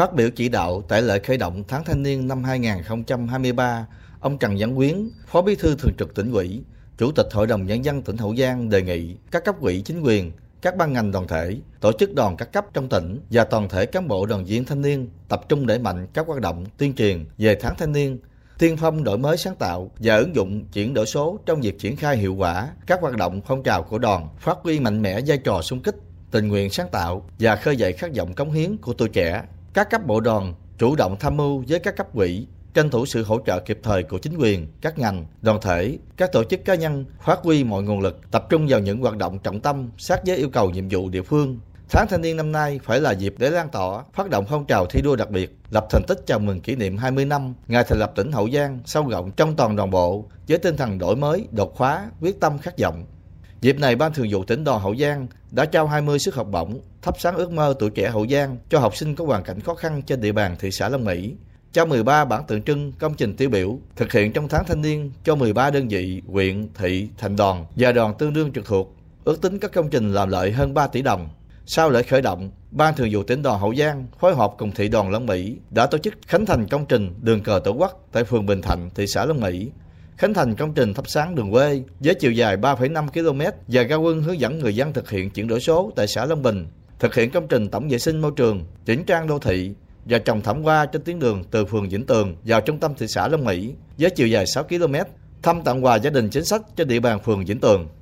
Phát biểu chỉ đạo tại lễ khởi động tháng thanh niên năm 2023, ông Trần Văn Quyến, Phó Bí thư Thường trực tỉnh ủy, Chủ tịch Hội đồng Nhân dân tỉnh Hậu Giang đề nghị các cấp ủy chính quyền, các ban ngành đoàn thể, tổ chức đoàn các cấp trong tỉnh và toàn thể cán bộ đoàn viên thanh niên tập trung đẩy mạnh các hoạt động tuyên truyền về tháng thanh niên, tiên phong đổi mới sáng tạo và ứng dụng chuyển đổi số trong việc triển khai hiệu quả các hoạt động phong trào của đoàn, phát huy mạnh mẽ vai trò xung kích, tình nguyện sáng tạo và khơi dậy khát vọng cống hiến của tuổi trẻ. Các cấp bộ đoàn chủ động tham mưu với các cấp quỹ, tranh thủ sự hỗ trợ kịp thời của chính quyền, các ngành, đoàn thể, các tổ chức cá nhân, phát huy mọi nguồn lực, tập trung vào những hoạt động trọng tâm sát với yêu cầu nhiệm vụ địa phương. Tháng thanh niên năm nay phải là dịp để lan tỏa, phát động phong trào thi đua đặc biệt, lập thành tích chào mừng kỷ niệm 20 năm ngày thành lập tỉnh Hậu Giang sâu rộng trong toàn đoàn bộ với tinh thần đổi mới, đột phá, quyết tâm khát vọng. Dịp này, Ban Thường vụ tỉnh đoàn Hậu Giang đã trao 20 suất học bổng, thắp sáng ước mơ tuổi trẻ Hậu Giang cho học sinh có hoàn cảnh khó khăn trên địa bàn thị xã Long Mỹ trao 13 bản tượng trưng công trình tiêu biểu thực hiện trong tháng thanh niên cho 13 đơn vị, huyện, thị, thành đoàn và đoàn tương đương trực thuộc. Ước tính các công trình làm lợi hơn 3 tỷ đồng. Sau lễ khởi động, Ban Thường vụ tỉnh đoàn Hậu Giang phối hợp cùng thị đoàn Long Mỹ đã tổ chức khánh thành công trình đường cờ Tổ quốc tại phường Bình Thạnh, thị xã Long Mỹ. Khánh thành công trình thắp sáng đường quê với chiều dài 3,5 km và ra quân hướng dẫn người dân thực hiện chuyển đổi số tại xã Long Bình, thực hiện công trình tổng vệ sinh môi trường, chỉnh trang đô thị, và trồng thảm hoa trên tuyến đường từ phường Vĩnh Tường vào trung tâm thị xã Long Mỹ với chiều dài 6 km, thăm tặng quà gia đình chính sách trên địa bàn phường Vĩnh Tường.